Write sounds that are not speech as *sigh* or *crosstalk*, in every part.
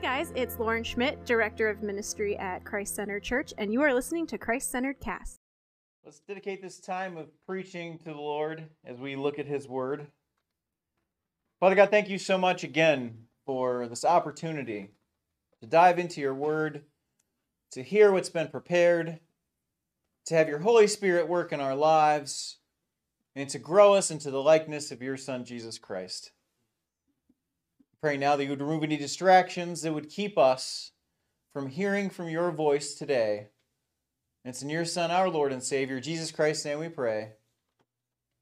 Hey guys, it's Lauren Schmidt, Director of Ministry at Christ Centered Church, and you are listening to Christ Centered Cast. Let's dedicate this time of preaching to the Lord as we look at His Word. Father God, thank you so much again for this opportunity to dive into your Word, to hear what's been prepared, to have your Holy Spirit work in our lives, and to grow us into the likeness of your Son, Jesus Christ. Pray now that you would remove any distractions that would keep us from hearing from your voice today. And it's in your Son, our Lord and Savior, Jesus Christ's name we pray.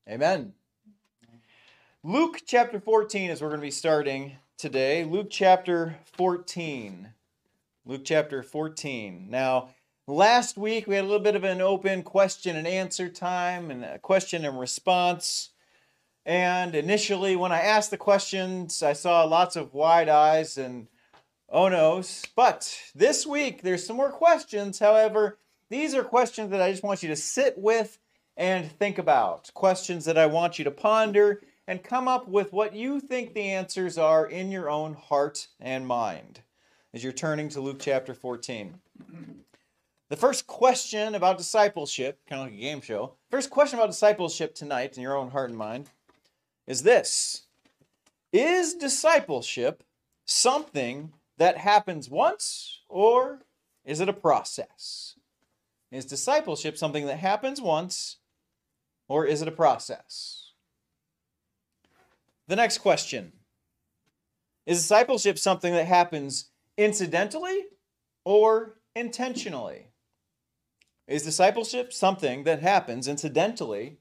Amen. Luke chapter 14 is where we're going to be starting today. Luke chapter 14. Luke chapter 14. Now, last week we had a little bit of an open question and answer time and a question and response. And initially, when I asked the questions, I saw lots of wide eyes and oh no's. But this week, there's some more questions. However, these are questions that I just want you to sit with and think about. Questions that I want you to ponder and come up with what you think the answers are in your own heart and mind as you're turning to Luke chapter 14. The first question about discipleship, kind of like a game show, first question about discipleship tonight in your own heart and mind is this Is discipleship something that happens once or is it a process? Is discipleship something that happens once or is it a process? The next question Is discipleship something that happens incidentally or intentionally? Is discipleship something that happens incidentally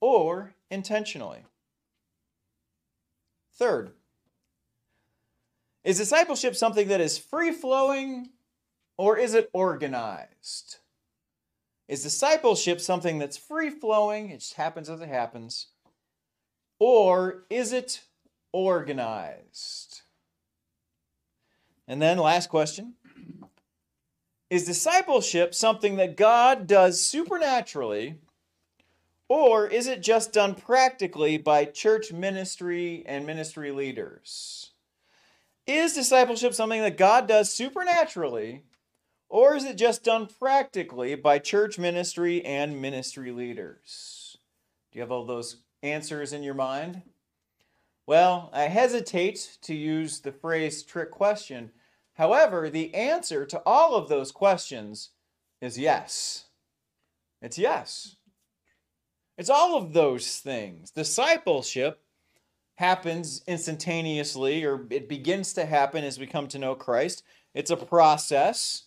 or intentionally? Third, is discipleship something that is free flowing or is it organized? Is discipleship something that's free flowing, it just happens as it happens, or is it organized? And then, last question Is discipleship something that God does supernaturally or is it just done practically by church ministry and ministry leaders? Is discipleship something that God does supernaturally, or is it just done practically by church ministry and ministry leaders? Do you have all those answers in your mind? Well, I hesitate to use the phrase trick question. However, the answer to all of those questions is yes. It's yes. It's all of those things. Discipleship happens instantaneously, or it begins to happen as we come to know Christ. It's a process.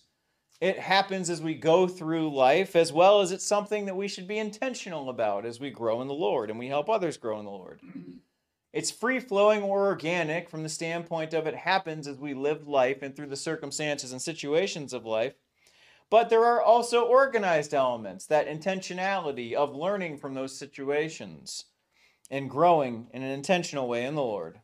It happens as we go through life, as well as it's something that we should be intentional about as we grow in the Lord and we help others grow in the Lord. It's free flowing or organic from the standpoint of it happens as we live life and through the circumstances and situations of life. But there are also organized elements, that intentionality of learning from those situations and growing in an intentional way in the Lord.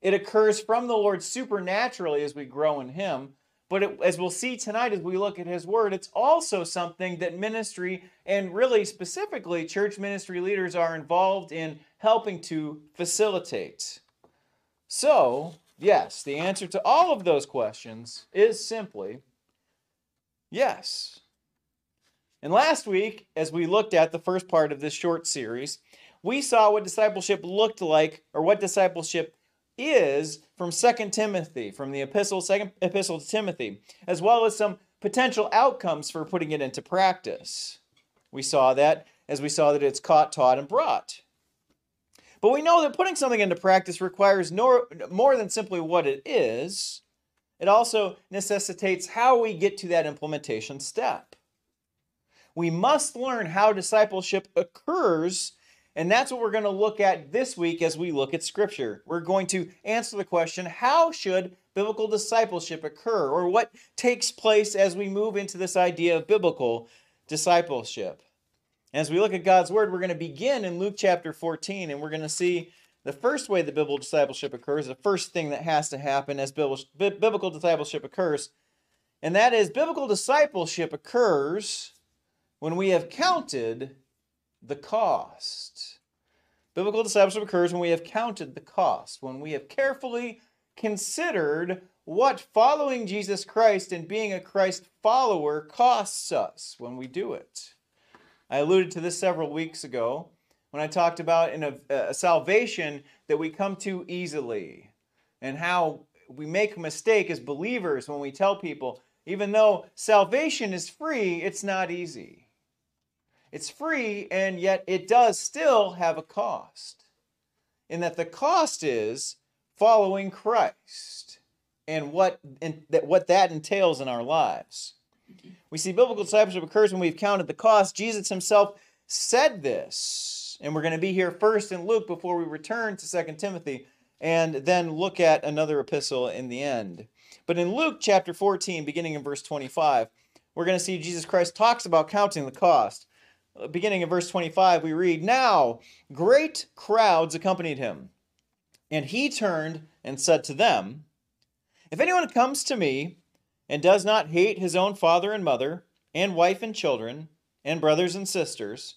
It occurs from the Lord supernaturally as we grow in Him, but it, as we'll see tonight as we look at His Word, it's also something that ministry and really specifically church ministry leaders are involved in helping to facilitate. So, yes, the answer to all of those questions is simply Yes. And last week, as we looked at the first part of this short series, we saw what discipleship looked like or what discipleship is from 2 Timothy, from the epistle, second epistle to Timothy, as well as some potential outcomes for putting it into practice. We saw that as we saw that it's caught, taught, and brought. But we know that putting something into practice requires no, more than simply what it is. It also necessitates how we get to that implementation step. We must learn how discipleship occurs, and that's what we're going to look at this week as we look at Scripture. We're going to answer the question how should biblical discipleship occur, or what takes place as we move into this idea of biblical discipleship. As we look at God's Word, we're going to begin in Luke chapter 14, and we're going to see the first way that biblical discipleship occurs, the first thing that has to happen as biblical discipleship occurs, and that is biblical discipleship occurs when we have counted the cost. Biblical discipleship occurs when we have counted the cost, when we have carefully considered what following Jesus Christ and being a Christ follower costs us when we do it. I alluded to this several weeks ago when I talked about in a, a salvation that we come to easily and how we make a mistake as believers when we tell people, even though salvation is free, it's not easy. It's free, and yet it does still have a cost. In that the cost is following Christ and what, and that, what that entails in our lives. We see biblical discipleship occurs when we've counted the cost. Jesus himself said this. And we're going to be here first in Luke before we return to 2 Timothy and then look at another epistle in the end. But in Luke chapter 14, beginning in verse 25, we're going to see Jesus Christ talks about counting the cost. Uh, beginning in verse 25, we read, Now great crowds accompanied him. And he turned and said to them, If anyone comes to me and does not hate his own father and mother, and wife and children, and brothers and sisters,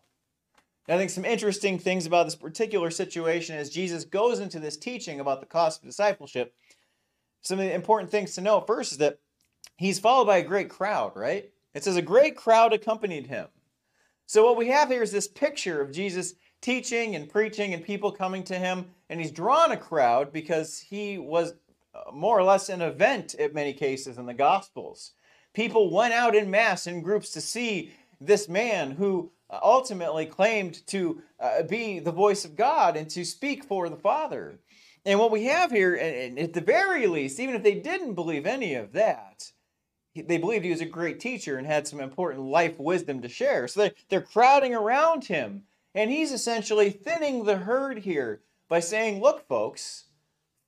I think some interesting things about this particular situation as Jesus goes into this teaching about the cost of discipleship some of the important things to know first is that he's followed by a great crowd, right? It says a great crowd accompanied him. So what we have here is this picture of Jesus teaching and preaching and people coming to him, and he's drawn a crowd because he was uh, more or less an event in many cases in the Gospels. People went out in mass in groups to see this man who ultimately claimed to uh, be the voice of God and to speak for the Father. And what we have here, and at the very least, even if they didn't believe any of that, they believed he was a great teacher and had some important life wisdom to share. So they're, they're crowding around him. And he's essentially thinning the herd here by saying, Look, folks,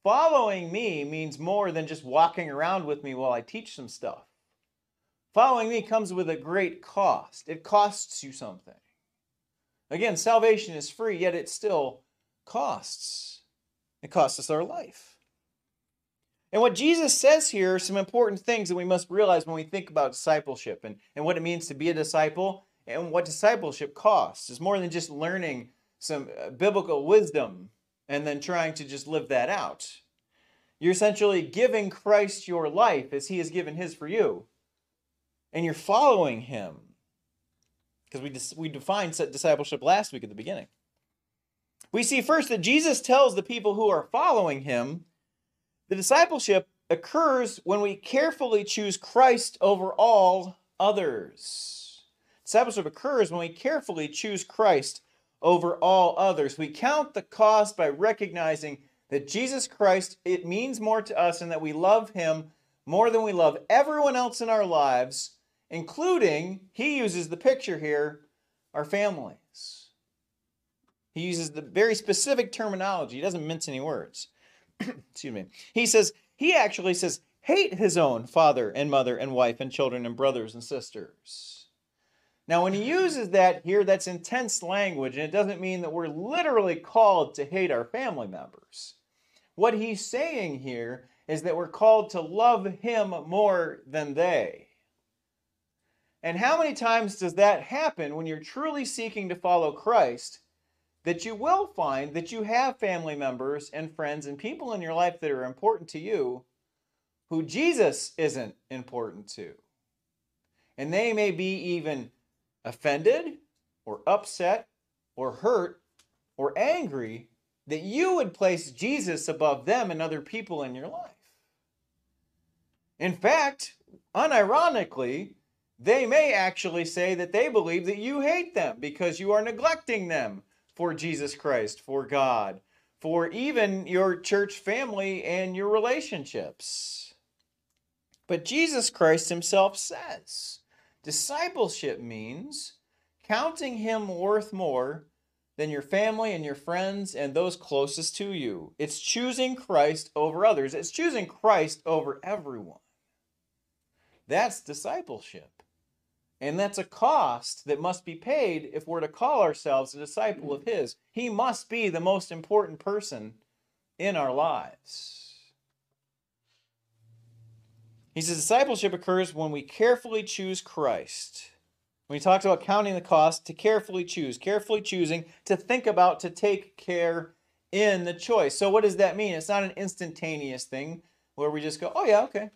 following me means more than just walking around with me while I teach some stuff. Following me comes with a great cost, it costs you something. Again, salvation is free, yet it still costs. It costs us our life. And what Jesus says here are some important things that we must realize when we think about discipleship and, and what it means to be a disciple and what discipleship costs. It's more than just learning some uh, biblical wisdom and then trying to just live that out. You're essentially giving Christ your life as he has given his for you. And you're following him. Because we, we defined discipleship last week at the beginning. We see first that Jesus tells the people who are following him the discipleship occurs when we carefully choose Christ over all others. Discipleship occurs when we carefully choose Christ over all others. We count the cost by recognizing that Jesus Christ, it means more to us and that we love him more than we love everyone else in our lives, including, he uses the picture here, our families. He uses the very specific terminology. He doesn't mince any words. *clears throat* Excuse me. He says, he actually says, hate his own father and mother and wife and children and brothers and sisters. Now, when he uses that here, that's intense language, and it doesn't mean that we're literally called to hate our family members. What he's saying here is that we're called to love him more than they. And how many times does that happen when you're truly seeking to follow Christ that you will find that you have family members and friends and people in your life that are important to you who Jesus isn't important to. And they may be even offended or upset or hurt or angry that you would place Jesus above them and other people in your life. In fact, unironically, they may actually say that they believe that you hate them because you are neglecting them for Jesus Christ, for God, for even your church family and your relationships. But Jesus Christ himself says discipleship means counting him worth more than your family and your friends and those closest to you. It's choosing Christ over others, it's choosing Christ over everyone. That's discipleship. And that's a cost that must be paid if we're to call ourselves a disciple of His. He must be the most important person in our lives. He says discipleship occurs when we carefully choose Christ. When he talks about counting the cost, to carefully choose, carefully choosing, to think about, to take care in the choice. So, what does that mean? It's not an instantaneous thing where we just go, oh, yeah, okay.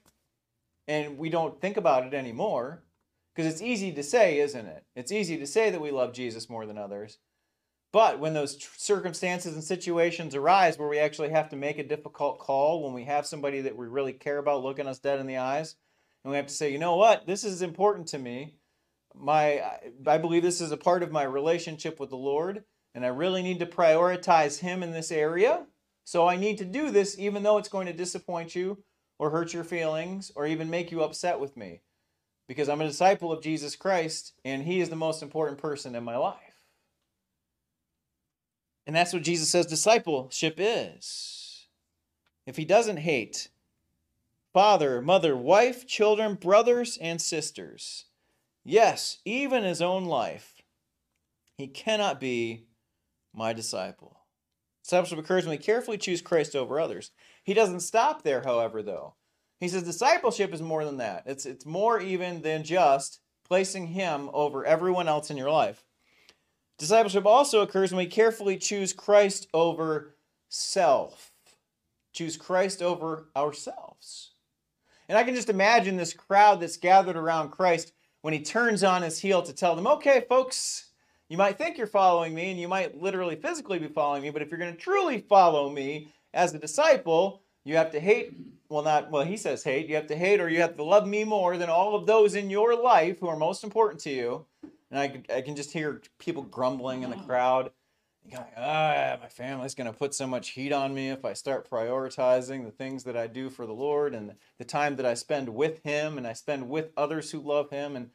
And we don't think about it anymore. Because it's easy to say, isn't it? It's easy to say that we love Jesus more than others. But when those tr- circumstances and situations arise where we actually have to make a difficult call, when we have somebody that we really care about looking us dead in the eyes, and we have to say, you know what, this is important to me. My, I believe this is a part of my relationship with the Lord, and I really need to prioritize Him in this area. So I need to do this, even though it's going to disappoint you, or hurt your feelings, or even make you upset with me because I'm a disciple of Jesus Christ and he is the most important person in my life. And that's what Jesus says discipleship is. If he doesn't hate father, mother, wife, children, brothers, and sisters, yes, even his own life, he cannot be my disciple. Discipleship occurs when we carefully choose Christ over others. He doesn't stop there, however, though. He says discipleship is more than that. It's it's more even than just placing him over everyone else in your life. Discipleship also occurs when we carefully choose Christ over self. Choose Christ over ourselves. And I can just imagine this crowd that's gathered around Christ when he turns on his heel to tell them, okay, folks, you might think you're following me and you might literally physically be following me, but if you're going to truly follow me as a disciple, you have to hate, well, not, well, he says hate. You have to hate or you have to love me more than all of those in your life who are most important to you. And I, I can just hear people grumbling in the crowd. Going, ah, my family's going to put so much heat on me if I start prioritizing the things that I do for the Lord and the time that I spend with Him and I spend with others who love Him. And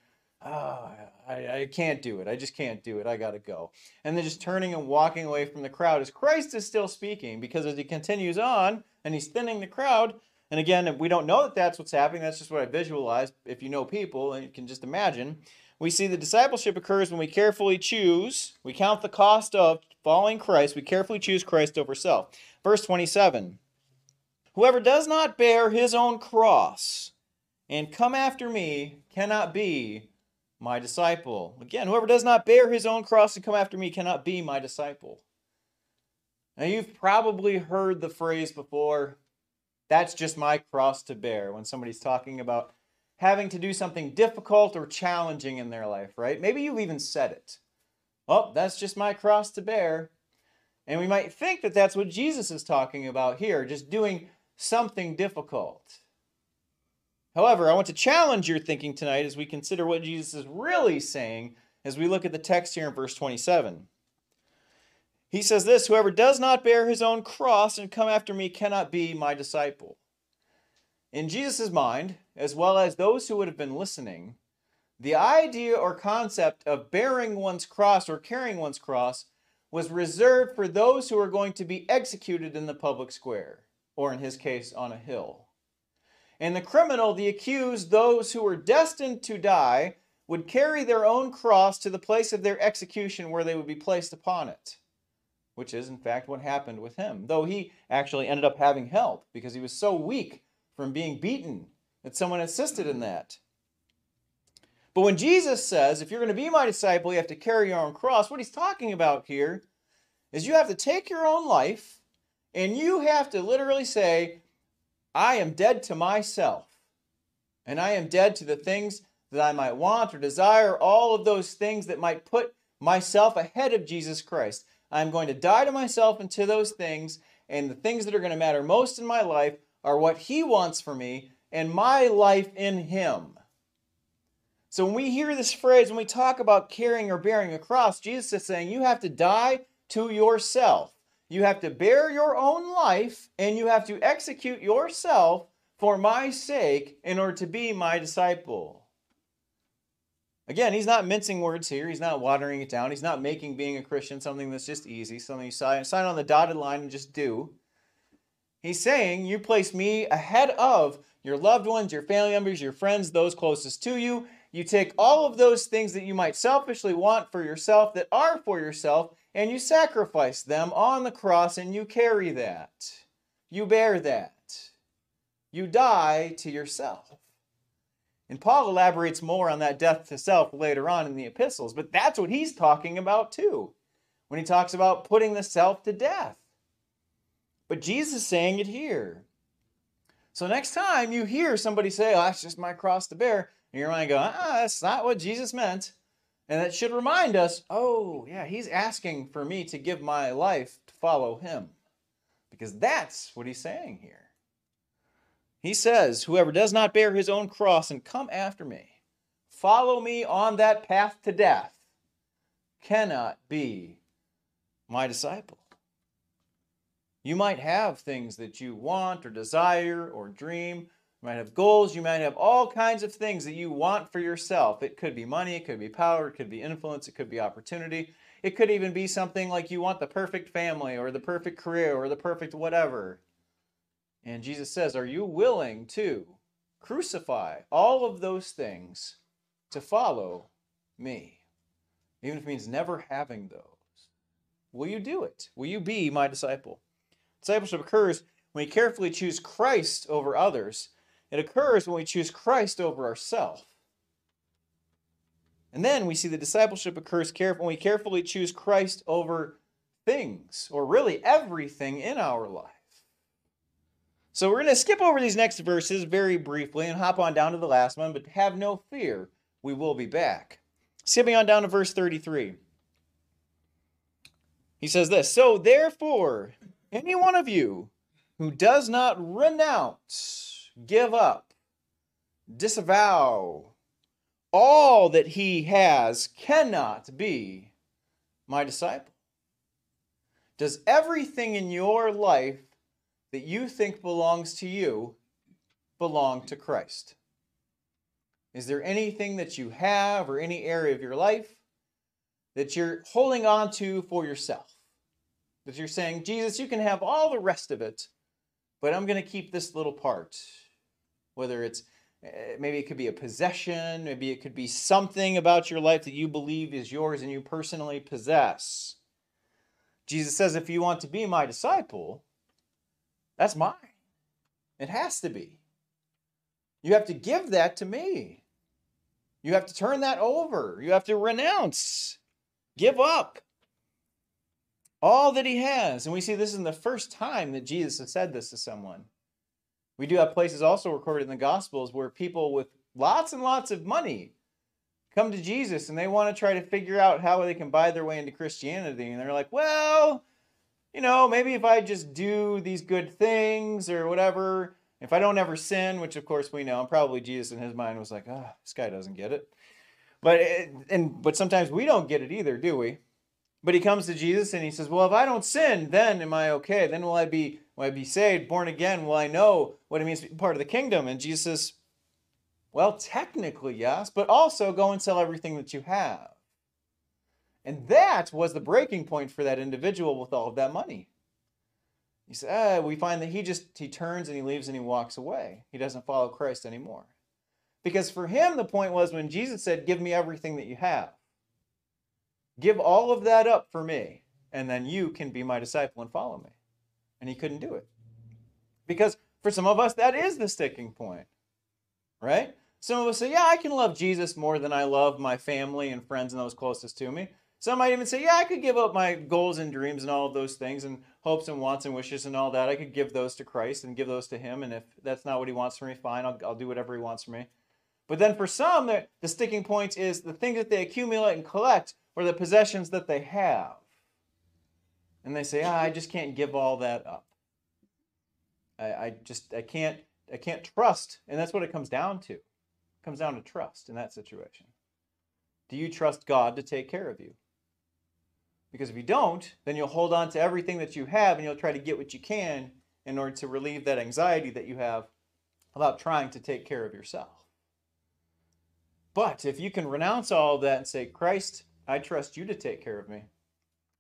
oh, I, I can't do it. I just can't do it. I got to go. And then just turning and walking away from the crowd as Christ is still speaking because as He continues on, and he's thinning the crowd. And again, we don't know that that's what's happening. That's just what I visualize. If you know people, and you can just imagine. We see the discipleship occurs when we carefully choose, we count the cost of following Christ, we carefully choose Christ over self. Verse 27 Whoever does not bear his own cross and come after me cannot be my disciple. Again, whoever does not bear his own cross and come after me cannot be my disciple. Now, you've probably heard the phrase before, that's just my cross to bear, when somebody's talking about having to do something difficult or challenging in their life, right? Maybe you've even said it. Oh, that's just my cross to bear. And we might think that that's what Jesus is talking about here, just doing something difficult. However, I want to challenge your thinking tonight as we consider what Jesus is really saying as we look at the text here in verse 27. He says this Whoever does not bear his own cross and come after me cannot be my disciple. In Jesus' mind, as well as those who would have been listening, the idea or concept of bearing one's cross or carrying one's cross was reserved for those who are going to be executed in the public square, or in his case, on a hill. And the criminal, the accused, those who were destined to die, would carry their own cross to the place of their execution where they would be placed upon it which is in fact what happened with him, though he actually ended up having help because he was so weak from being beaten that someone assisted in that. But when Jesus says, if you're going to be my disciple, you have to carry your own cross, what he's talking about here is you have to take your own life and you have to literally say, I am dead to myself. And I am dead to the things that I might want or desire, all of those things that might put myself ahead of Jesus Christ. I'm going to die to myself and to those things, and the things that are going to matter most in my life are what He wants for me and my life in him. So when we hear this phrase, when we talk about carrying or bearing a cross, Jesus is saying you have to die to yourself. You have to bear your own life and you have to execute yourself for my sake in order to be my disciple. Again, he's not mincing words here. He's not watering it down. He's not making being a Christian something that's just easy, something you sign, sign on the dotted line and just do. He's saying you place me ahead of your loved ones, your family members, your friends, those closest to you. You take all of those things that you might selfishly want for yourself, that are for yourself, and you sacrifice them on the cross and you carry that. You bear that. You die to yourself. And Paul elaborates more on that death to self later on in the epistles, but that's what he's talking about too when he talks about putting the self to death. But Jesus is saying it here. So next time you hear somebody say, oh, that's just my cross to bear, and mind go, ah, that's not what Jesus meant. And that should remind us, oh, yeah, he's asking for me to give my life to follow him. Because that's what he's saying here. He says, Whoever does not bear his own cross and come after me, follow me on that path to death, cannot be my disciple. You might have things that you want or desire or dream. You might have goals. You might have all kinds of things that you want for yourself. It could be money, it could be power, it could be influence, it could be opportunity. It could even be something like you want the perfect family or the perfect career or the perfect whatever. And Jesus says, Are you willing to crucify all of those things to follow me? Even if it means never having those. Will you do it? Will you be my disciple? Discipleship occurs when we carefully choose Christ over others. It occurs when we choose Christ over ourselves. And then we see the discipleship occurs when we carefully choose Christ over things, or really everything in our life. So we're going to skip over these next verses very briefly and hop on down to the last one, but have no fear, we will be back. Skipping on down to verse 33. He says this So therefore, any one of you who does not renounce, give up, disavow all that he has cannot be my disciple. Does everything in your life that you think belongs to you belong to Christ? Is there anything that you have or any area of your life that you're holding on to for yourself? That you're saying, Jesus, you can have all the rest of it, but I'm going to keep this little part. Whether it's eh, maybe it could be a possession, maybe it could be something about your life that you believe is yours and you personally possess. Jesus says, if you want to be my disciple, that's mine. It has to be. You have to give that to me. You have to turn that over. You have to renounce, give up all that he has. And we see this is the first time that Jesus has said this to someone. We do have places also recorded in the Gospels where people with lots and lots of money come to Jesus and they want to try to figure out how they can buy their way into Christianity. And they're like, well, you know, maybe if I just do these good things or whatever, if I don't ever sin, which of course we know, and probably Jesus in his mind was like, ah, oh, this guy doesn't get it. But it, and but sometimes we don't get it either, do we? But he comes to Jesus and he says, Well, if I don't sin, then am I okay? Then will I be will I be saved, born again? Will I know what it means to be part of the kingdom? And Jesus Well, technically, yes, but also go and sell everything that you have. And that was the breaking point for that individual with all of that money. He said, ah, we find that he just he turns and he leaves and he walks away. He doesn't follow Christ anymore. Because for him, the point was when Jesus said, Give me everything that you have. Give all of that up for me, and then you can be my disciple and follow me. And he couldn't do it. Because for some of us, that is the sticking point. Right? Some of us say, Yeah, I can love Jesus more than I love my family and friends and those closest to me. Some might even say, yeah, I could give up my goals and dreams and all of those things and hopes and wants and wishes and all that. I could give those to Christ and give those to Him. And if that's not what He wants for me, fine, I'll, I'll do whatever He wants for me. But then for some, the, the sticking point is the things that they accumulate and collect or the possessions that they have. And they say, ah, I just can't give all that up. I, I just, I can't, I can't trust, and that's what it comes down to. It comes down to trust in that situation. Do you trust God to take care of you? Because if you don't, then you'll hold on to everything that you have and you'll try to get what you can in order to relieve that anxiety that you have about trying to take care of yourself. But if you can renounce all of that and say, Christ, I trust you to take care of me.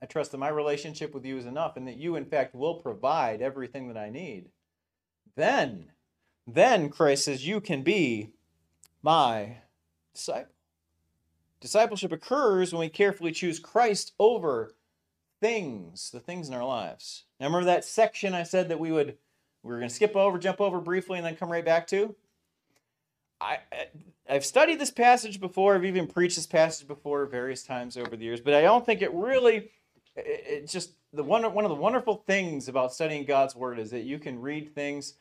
I trust that my relationship with you is enough and that you, in fact, will provide everything that I need. Then, then Christ says, You can be my disciple. Discipleship occurs when we carefully choose Christ over things, the things in our lives. Now, remember that section I said that we would we were going to skip over, jump over briefly, and then come right back to? I, I've studied this passage before. I've even preached this passage before various times over the years, but I don't think it really. It, just the one one of the wonderful things about studying God's word is that you can read things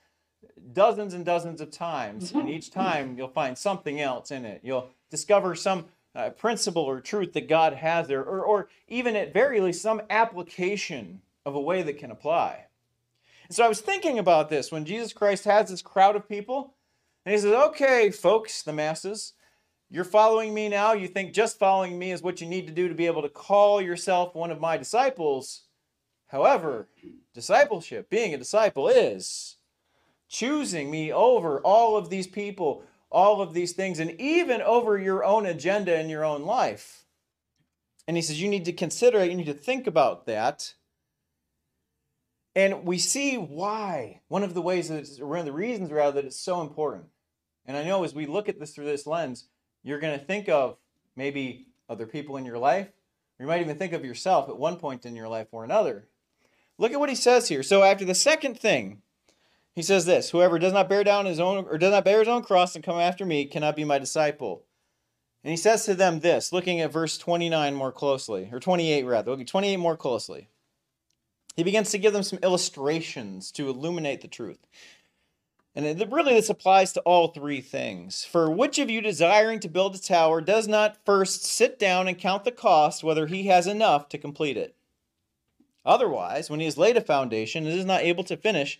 dozens and dozens of times, and each time you'll find something else in it. You'll discover some uh, principle or truth that God has there, or, or even at very least some application of a way that can apply. And so I was thinking about this when Jesus Christ has this crowd of people, and he says, Okay, folks, the masses, you're following me now. You think just following me is what you need to do to be able to call yourself one of my disciples. However, discipleship, being a disciple, is choosing me over all of these people all of these things and even over your own agenda in your own life. And he says, You need to consider it, you need to think about that. And we see why. One of the ways that one of the reasons, rather, that it's so important. And I know as we look at this through this lens, you're going to think of maybe other people in your life. Or you might even think of yourself at one point in your life or another. Look at what he says here. So, after the second thing, he says this Whoever does not bear down his own or does not bear his own cross and come after me cannot be my disciple. And he says to them this, looking at verse 29 more closely, or 28 rather, looking 28 more closely. He begins to give them some illustrations to illuminate the truth. And it, really, this applies to all three things. For which of you desiring to build a tower does not first sit down and count the cost, whether he has enough to complete it? Otherwise, when he has laid a foundation and is not able to finish,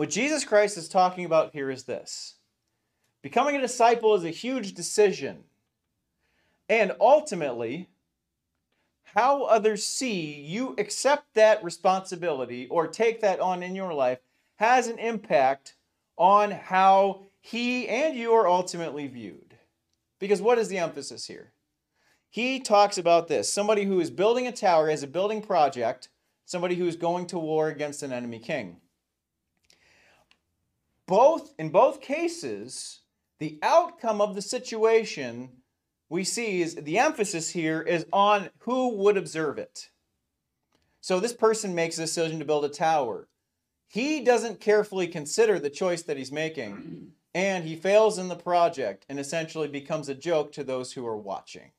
What Jesus Christ is talking about here is this becoming a disciple is a huge decision. And ultimately, how others see you accept that responsibility or take that on in your life has an impact on how he and you are ultimately viewed. Because what is the emphasis here? He talks about this somebody who is building a tower as a building project, somebody who is going to war against an enemy king both in both cases, the outcome of the situation we see is the emphasis here is on who would observe it. So this person makes a decision to build a tower. He doesn't carefully consider the choice that he's making, and he fails in the project and essentially becomes a joke to those who are watching.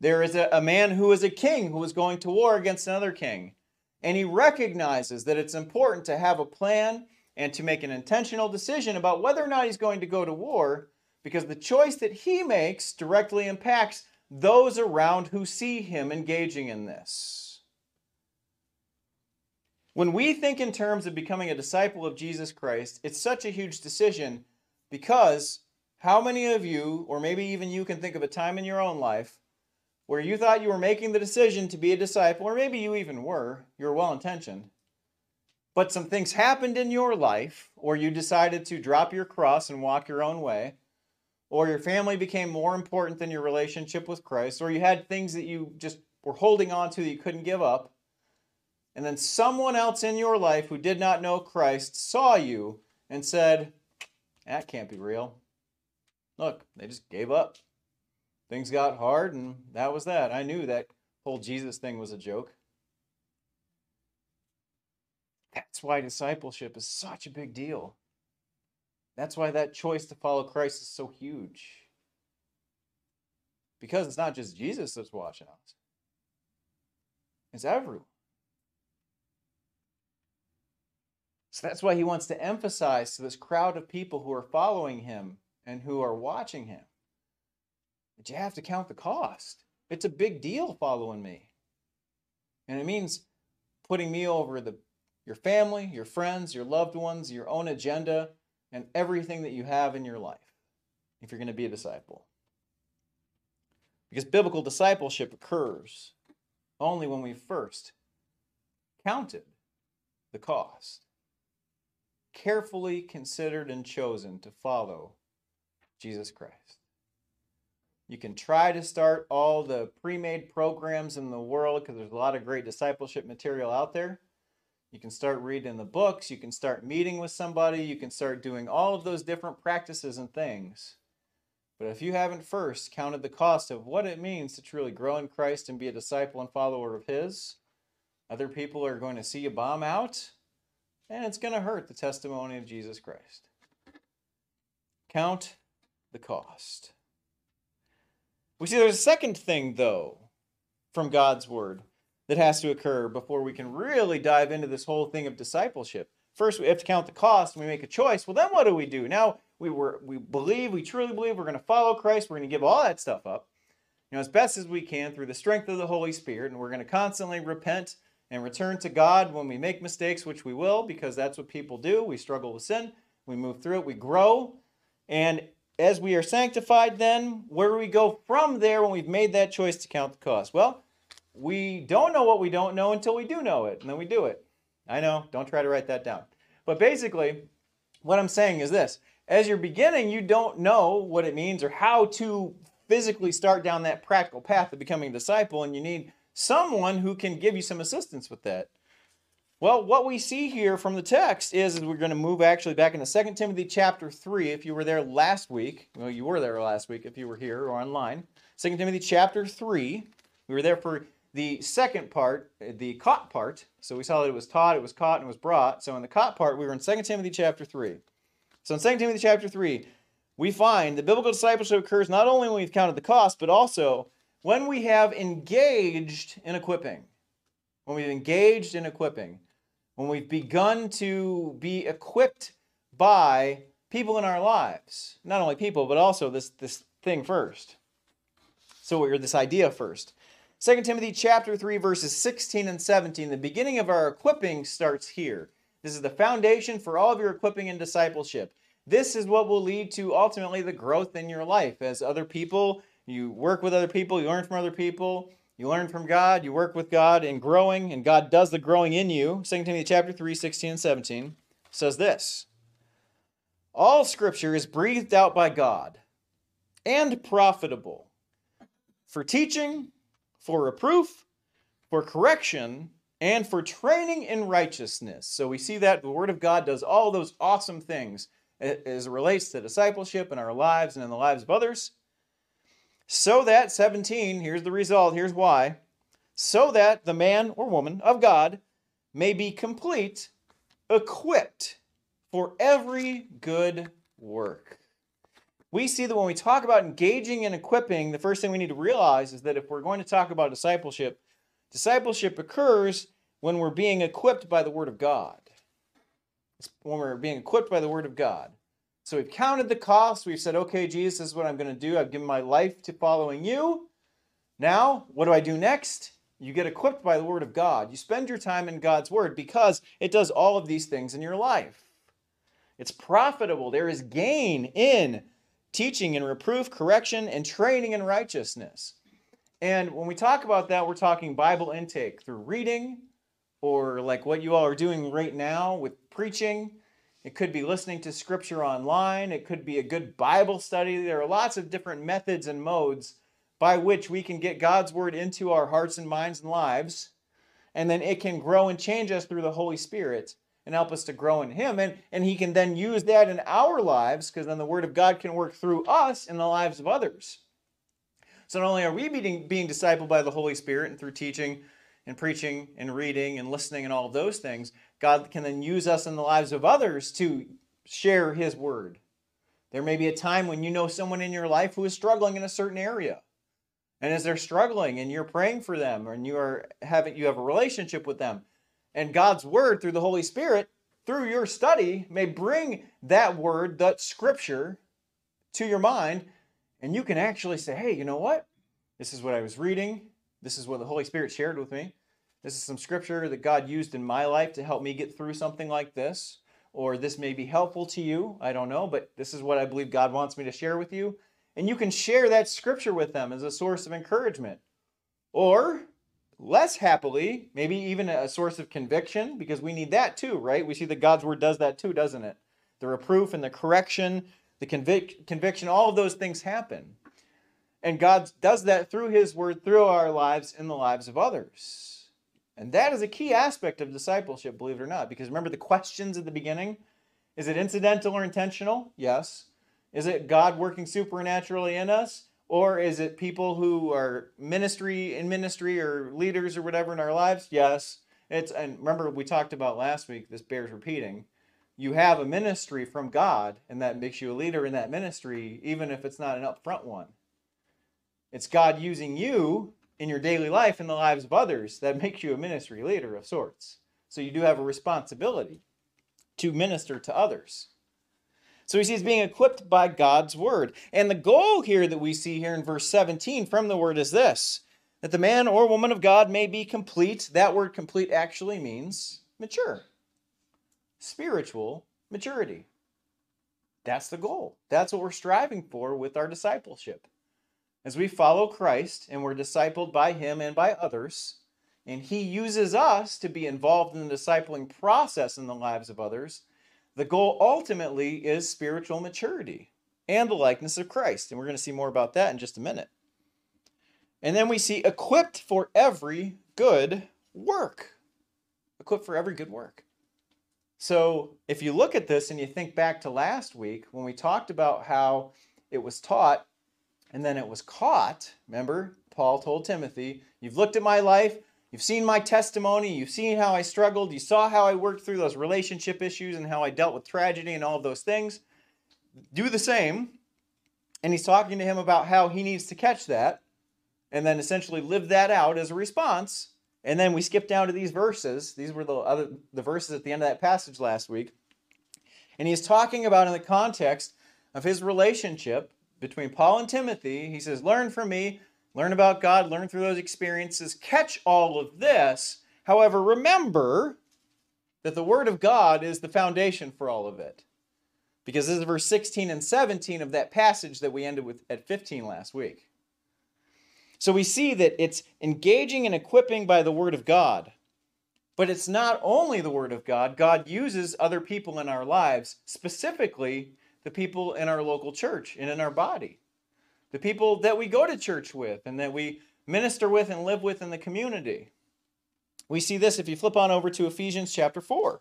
There is a, a man who is a king who is going to war against another king, and he recognizes that it's important to have a plan and to make an intentional decision about whether or not he's going to go to war because the choice that he makes directly impacts those around who see him engaging in this. When we think in terms of becoming a disciple of Jesus Christ, it's such a huge decision because how many of you, or maybe even you, can think of a time in your own life where you thought you were making the decision to be a disciple, or maybe you even were, you were well intentioned, but some things happened in your life, or you decided to drop your cross and walk your own way, or your family became more important than your relationship with Christ, or you had things that you just were holding on to that you couldn't give up, and then someone else in your life who did not know Christ saw you and said, That can't be real. Look, they just gave up. Things got hard, and that was that. I knew that whole Jesus thing was a joke. That's why discipleship is such a big deal. That's why that choice to follow Christ is so huge. Because it's not just Jesus that's watching us, it's everyone. So that's why he wants to emphasize to this crowd of people who are following him and who are watching him that you have to count the cost. It's a big deal following me. And it means putting me over the your family, your friends, your loved ones, your own agenda, and everything that you have in your life if you're going to be a disciple. Because biblical discipleship occurs only when we first counted the cost carefully considered and chosen to follow Jesus Christ. You can try to start all the pre made programs in the world because there's a lot of great discipleship material out there. You can start reading the books, you can start meeting with somebody, you can start doing all of those different practices and things. But if you haven't first counted the cost of what it means to truly grow in Christ and be a disciple and follower of His, other people are going to see you bomb out and it's going to hurt the testimony of Jesus Christ. Count the cost. We see there's a second thing, though, from God's word that has to occur before we can really dive into this whole thing of discipleship. First, we have to count the cost and we make a choice. Well, then what do we do? Now we were we believe, we truly believe we're going to follow Christ, we're going to give all that stuff up. You know, as best as we can through the strength of the Holy Spirit, and we're going to constantly repent and return to God when we make mistakes, which we will, because that's what people do. We struggle with sin, we move through it, we grow. And as we are sanctified, then where do we go from there when we've made that choice to count the cost? Well, we don't know what we don't know until we do know it, and then we do it. I know, don't try to write that down. But basically, what I'm saying is this as you're beginning, you don't know what it means or how to physically start down that practical path of becoming a disciple, and you need someone who can give you some assistance with that. Well, what we see here from the text is, we're going to move actually back into 2 Timothy chapter 3. If you were there last week, well, you were there last week if you were here or online. 2 Timothy chapter 3. We were there for the second part, uh, the caught part. So we saw that it was taught, it was caught, and it was brought. So in the caught part, we were in 2 Timothy chapter 3. So in 2 Timothy chapter 3, we find that biblical discipleship occurs not only when we've counted the cost, but also when we have engaged in equipping, when we've engaged in equipping, when we've begun to be equipped by people in our lives, not only people, but also this, this thing first. So, or this idea first. 2 Timothy chapter 3, verses 16 and 17, the beginning of our equipping starts here. This is the foundation for all of your equipping and discipleship. This is what will lead to ultimately the growth in your life as other people you work with other people, you learn from other people, you learn from God, you work with God in growing, and God does the growing in you. 2 Timothy chapter 3, 16 and 17 says this All scripture is breathed out by God and profitable for teaching, for reproof, for correction, and for training in righteousness. So we see that the Word of God does all those awesome things as it relates to discipleship in our lives and in the lives of others. So that, 17, here's the result, here's why. So that the man or woman of God may be complete, equipped for every good work. We see that when we talk about engaging and equipping, the first thing we need to realize is that if we're going to talk about discipleship, discipleship occurs when we're being equipped by the Word of God. It's when we're being equipped by the Word of God. So we've counted the cost. We've said, okay, Jesus, this is what I'm going to do. I've given my life to following you. Now, what do I do next? You get equipped by the Word of God. You spend your time in God's Word because it does all of these things in your life. It's profitable. There is gain in teaching and reproof, correction, and training in righteousness. And when we talk about that, we're talking Bible intake through reading, or like what you all are doing right now with preaching it could be listening to scripture online. It could be a good Bible study. There are lots of different methods and modes by which we can get God's word into our hearts and minds and lives. And then it can grow and change us through the Holy Spirit and help us to grow in Him. And, and He can then use that in our lives because then the Word of God can work through us in the lives of others. So not only are we being, being discipled by the Holy Spirit and through teaching and preaching and reading and listening and all of those things, God can then use us in the lives of others to share His word There may be a time when you know someone in your life who is struggling in a certain area. And as they're struggling and you're praying for them and you are having you have a relationship with them, and God's word through the Holy Spirit, through your study, may bring that word, that scripture, to your mind, and you can actually say, hey, you know what? This is what I was reading. This is what the Holy Spirit shared with me. This is some scripture that God used in my life to help me get through something like this. Or this may be helpful to you. I don't know, but this is what I believe God wants me to share with you. And you can share that scripture with them as a source of encouragement. Or, less happily, maybe even a source of conviction, because we need that too, right? We see that God's word does that too, doesn't it? The reproof and the correction, the convic- conviction, all of those things happen. And God does that through His Word, through our lives, in the lives of others. And that is a key aspect of discipleship, believe it or not. Because remember the questions at the beginning? Is it incidental or intentional? Yes. Is it God working supernaturally in us? Or is it people who are ministry in ministry or leaders or whatever in our lives? Yes. It's and remember we talked about last week, this bears repeating. You have a ministry from God, and that makes you a leader in that ministry, even if it's not an upfront one. It's God using you in your daily life in the lives of others that makes you a ministry leader of sorts. So you do have a responsibility to minister to others. So he sees being equipped by God's word. And the goal here that we see here in verse 17 from the word is this that the man or woman of God may be complete. That word complete actually means mature, spiritual maturity. That's the goal. That's what we're striving for with our discipleship. As we follow Christ and we're discipled by Him and by others, and He uses us to be involved in the discipling process in the lives of others, the goal ultimately is spiritual maturity and the likeness of Christ. And we're going to see more about that in just a minute. And then we see equipped for every good work. Equipped for every good work. So if you look at this and you think back to last week when we talked about how it was taught and then it was caught. Remember, Paul told Timothy, You've looked at my life, you've seen my testimony, you've seen how I struggled, you saw how I worked through those relationship issues and how I dealt with tragedy and all of those things. Do the same. And he's talking to him about how he needs to catch that and then essentially live that out as a response. And then we skip down to these verses. These were the other the verses at the end of that passage last week. And he's talking about in the context of his relationship between Paul and Timothy. He says, Learn from me, learn about God, learn through those experiences, catch all of this. However, remember that the Word of God is the foundation for all of it. Because this is verse 16 and 17 of that passage that we ended with at 15 last week. So we see that it's engaging and equipping by the Word of God. But it's not only the Word of God, God uses other people in our lives, specifically the people in our local church and in our body, the people that we go to church with and that we minister with and live with in the community. We see this if you flip on over to Ephesians chapter 4.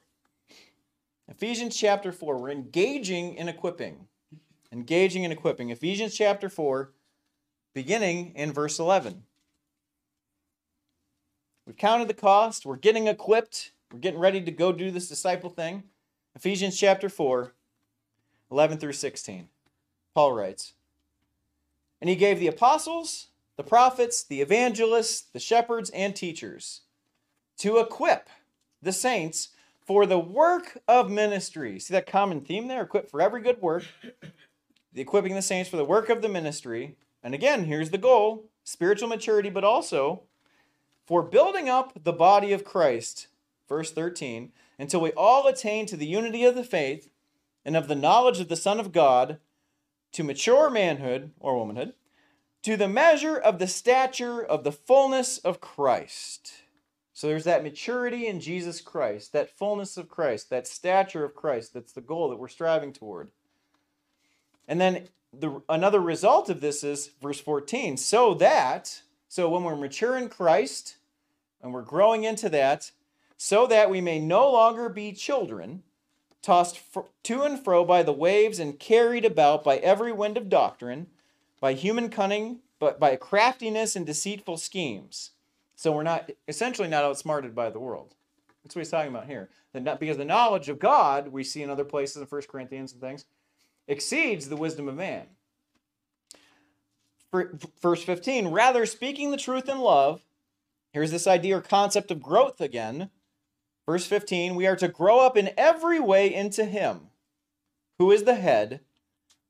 Ephesians chapter 4, we're engaging in equipping. Engaging in equipping. Ephesians chapter 4, beginning in verse 11. We've counted the cost, we're getting equipped, we're getting ready to go do this disciple thing. Ephesians chapter 4, 11 through 16. Paul writes, And he gave the apostles, the prophets, the evangelists, the shepherds, and teachers to equip the saints for the work of ministry. See that common theme there? Equipped for every good work. The equipping the saints for the work of the ministry. And again, here's the goal spiritual maturity, but also for building up the body of Christ. Verse 13, until we all attain to the unity of the faith and of the knowledge of the Son of God to mature manhood or womanhood, to the measure of the stature of the fullness of Christ. So there's that maturity in Jesus Christ, that fullness of Christ, that stature of Christ. That's the goal that we're striving toward. And then the, another result of this is verse 14. So that, so when we're mature in Christ and we're growing into that, so that we may no longer be children tossed to and fro by the waves and carried about by every wind of doctrine, by human cunning, but by craftiness and deceitful schemes. So we're not essentially not outsmarted by the world. That's what he's talking about here. Because the knowledge of God we see in other places in 1 Corinthians and things exceeds the wisdom of man. Verse 15, rather speaking the truth in love, here's this idea or concept of growth again. Verse 15, we are to grow up in every way into Him, who is the head,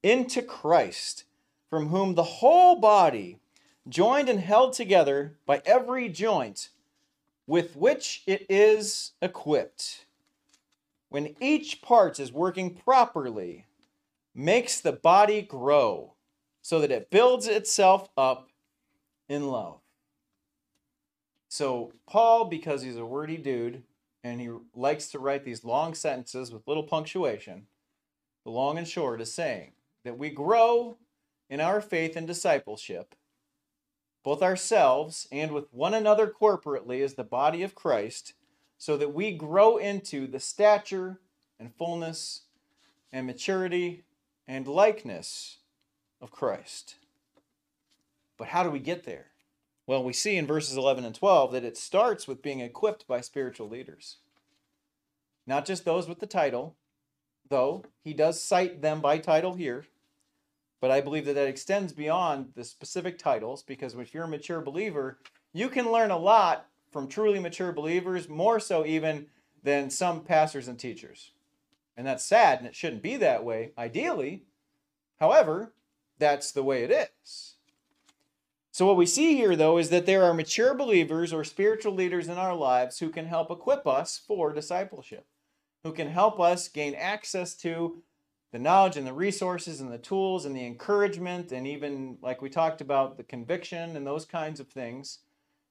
into Christ, from whom the whole body, joined and held together by every joint with which it is equipped, when each part is working properly, makes the body grow so that it builds itself up in love. So, Paul, because he's a wordy dude and he likes to write these long sentences with little punctuation, the long and short is saying that we grow in our faith and discipleship, both ourselves and with one another corporately as the body of Christ, so that we grow into the stature and fullness and maturity and likeness of Christ. But how do we get there? Well, we see in verses 11 and 12 that it starts with being equipped by spiritual leaders. Not just those with the title, though he does cite them by title here, but I believe that that extends beyond the specific titles because if you're a mature believer, you can learn a lot from truly mature believers, more so even than some pastors and teachers. And that's sad, and it shouldn't be that way, ideally. However, that's the way it is. So, what we see here, though, is that there are mature believers or spiritual leaders in our lives who can help equip us for discipleship, who can help us gain access to the knowledge and the resources and the tools and the encouragement, and even, like we talked about, the conviction and those kinds of things,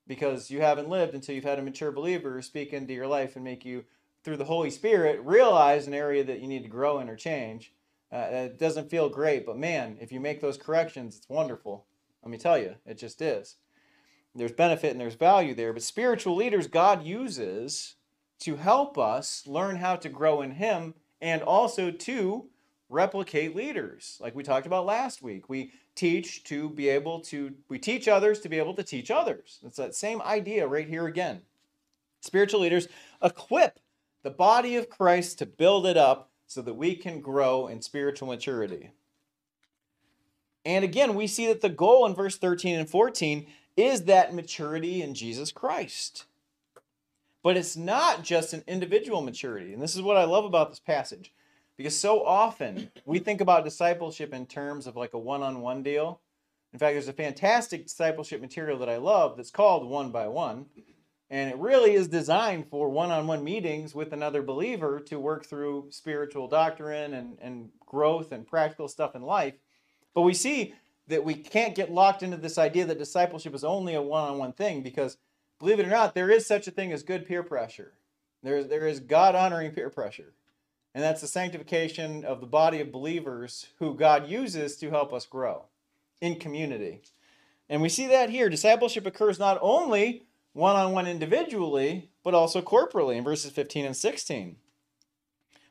because you haven't lived until you've had a mature believer speak into your life and make you, through the Holy Spirit, realize an area that you need to grow in or change uh, it doesn't feel great, but man, if you make those corrections, it's wonderful. Let me tell you, it just is. There's benefit and there's value there, but spiritual leaders God uses to help us learn how to grow in Him and also to replicate leaders. Like we talked about last week, we teach to be able to, we teach others to be able to teach others. It's that same idea right here again. Spiritual leaders equip the body of Christ to build it up so that we can grow in spiritual maturity. And again, we see that the goal in verse 13 and 14 is that maturity in Jesus Christ. But it's not just an individual maturity. And this is what I love about this passage. Because so often we think about discipleship in terms of like a one on one deal. In fact, there's a fantastic discipleship material that I love that's called One by One. And it really is designed for one on one meetings with another believer to work through spiritual doctrine and, and growth and practical stuff in life. But we see that we can't get locked into this idea that discipleship is only a one on one thing because, believe it or not, there is such a thing as good peer pressure. There, there is God honoring peer pressure. And that's the sanctification of the body of believers who God uses to help us grow in community. And we see that here. Discipleship occurs not only one on one individually, but also corporately in verses 15 and 16.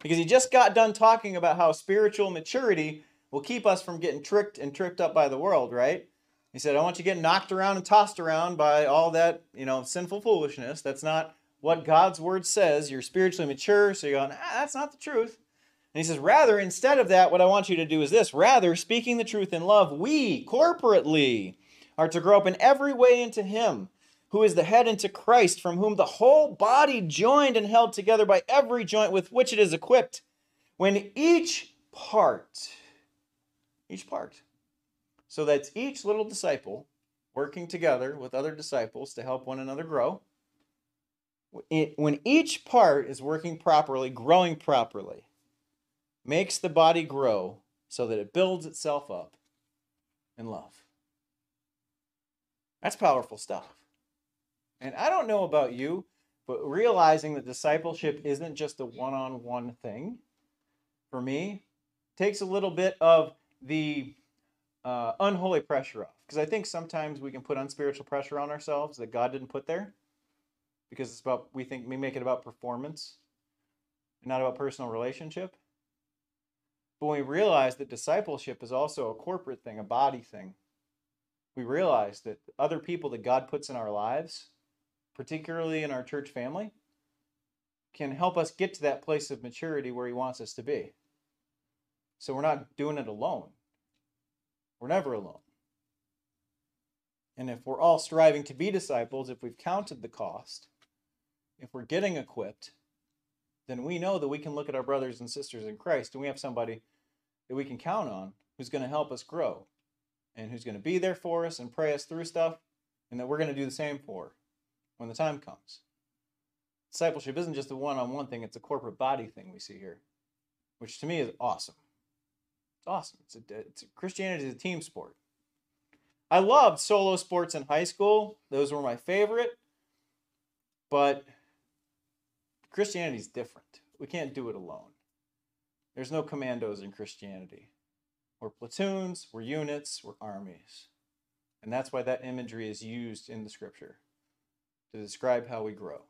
Because he just got done talking about how spiritual maturity will keep us from getting tricked and tripped up by the world, right? He said, I want you to get knocked around and tossed around by all that, you know, sinful foolishness. That's not what God's word says. You're spiritually mature, so you're going, ah, that's not the truth. And he says, rather, instead of that, what I want you to do is this. Rather, speaking the truth in love, we corporately are to grow up in every way into him who is the head into Christ, from whom the whole body, joined and held together by every joint with which it is equipped, when each part, each part, so that's each little disciple working together with other disciples to help one another grow. When each part is working properly, growing properly, makes the body grow so that it builds itself up in love. That's powerful stuff. And I don't know about you, but realizing that discipleship isn't just a one on one thing for me takes a little bit of the uh, unholy pressure off. Because I think sometimes we can put unspiritual pressure on ourselves that God didn't put there. Because it's about, we think we make it about performance and not about personal relationship. But when we realize that discipleship is also a corporate thing, a body thing, we realize that other people that God puts in our lives particularly in our church family, can help us get to that place of maturity where He wants us to be. So we're not doing it alone. We're never alone. And if we're all striving to be disciples, if we've counted the cost, if we're getting equipped, then we know that we can look at our brothers and sisters in Christ and we have somebody that we can count on who's going to help us grow and who's going to be there for us and pray us through stuff and that we're going to do the same for when the time comes. Discipleship isn't just a one on one thing, it's a corporate body thing we see here, which to me is awesome. It's awesome. It's a, it's a, Christianity is a team sport. I loved solo sports in high school, those were my favorite, but Christianity is different. We can't do it alone. There's no commandos in Christianity. We're platoons, we're units, we're armies. And that's why that imagery is used in the scripture to describe how we grow.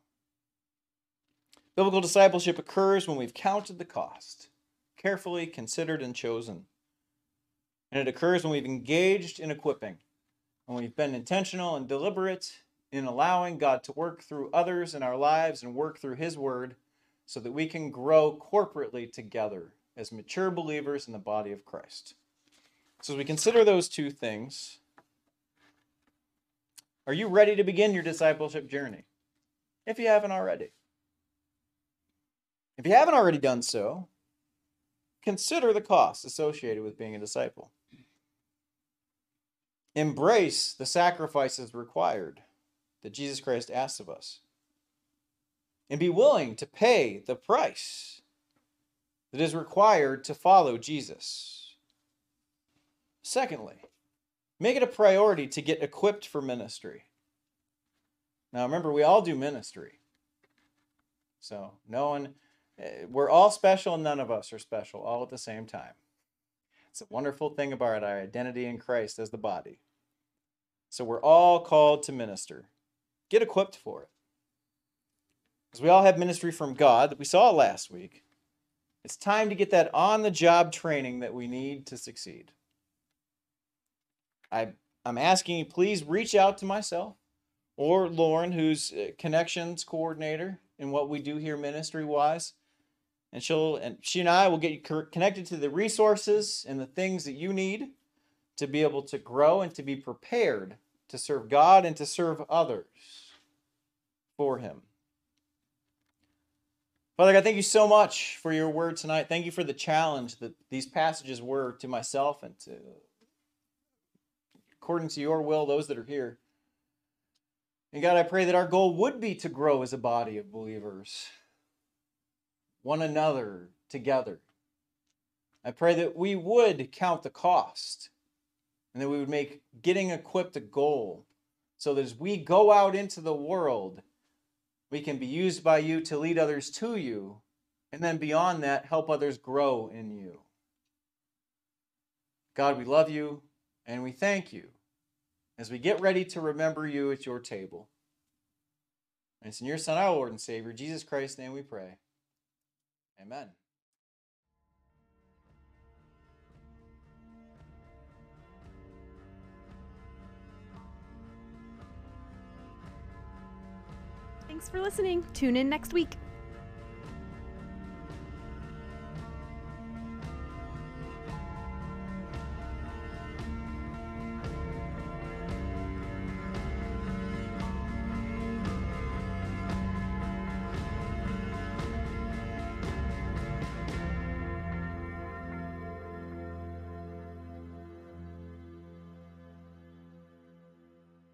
Biblical discipleship occurs when we've counted the cost, carefully considered and chosen. And it occurs when we've engaged in equipping, when we've been intentional and deliberate in allowing God to work through others in our lives and work through His Word so that we can grow corporately together as mature believers in the body of Christ. So, as we consider those two things, are you ready to begin your discipleship journey? If you haven't already. If you haven't already done so, consider the costs associated with being a disciple. Embrace the sacrifices required that Jesus Christ asks of us. And be willing to pay the price that is required to follow Jesus. Secondly, make it a priority to get equipped for ministry. Now, remember, we all do ministry. So, no one, Eh, we're all special, and none of us are special all at the same time. It's a wonderful thing about our identity in Christ as the body. So, we're all called to minister. Get equipped for it. Because we all have ministry from God that we saw last week. It's time to get that on the job training that we need to succeed. I, I'm asking you, please reach out to myself or Lauren, who's eh, connections coordinator in what we do here ministry wise. And she'll and she and I will get you connected to the resources and the things that you need to be able to grow and to be prepared to serve God and to serve others for Him. Father God, thank you so much for your word tonight. Thank you for the challenge that these passages were to myself and to, according to your will, those that are here. And God, I pray that our goal would be to grow as a body of believers, one another together. I pray that we would count the cost and that we would make getting equipped a goal so that as we go out into the world, we can be used by you to lead others to you, and then beyond that, help others grow in you. God, we love you and we thank you as we get ready to remember you at your table. And it's in your Son, our Lord and Savior, Jesus Christ's name we pray. Amen. Thanks for listening. Tune in next week.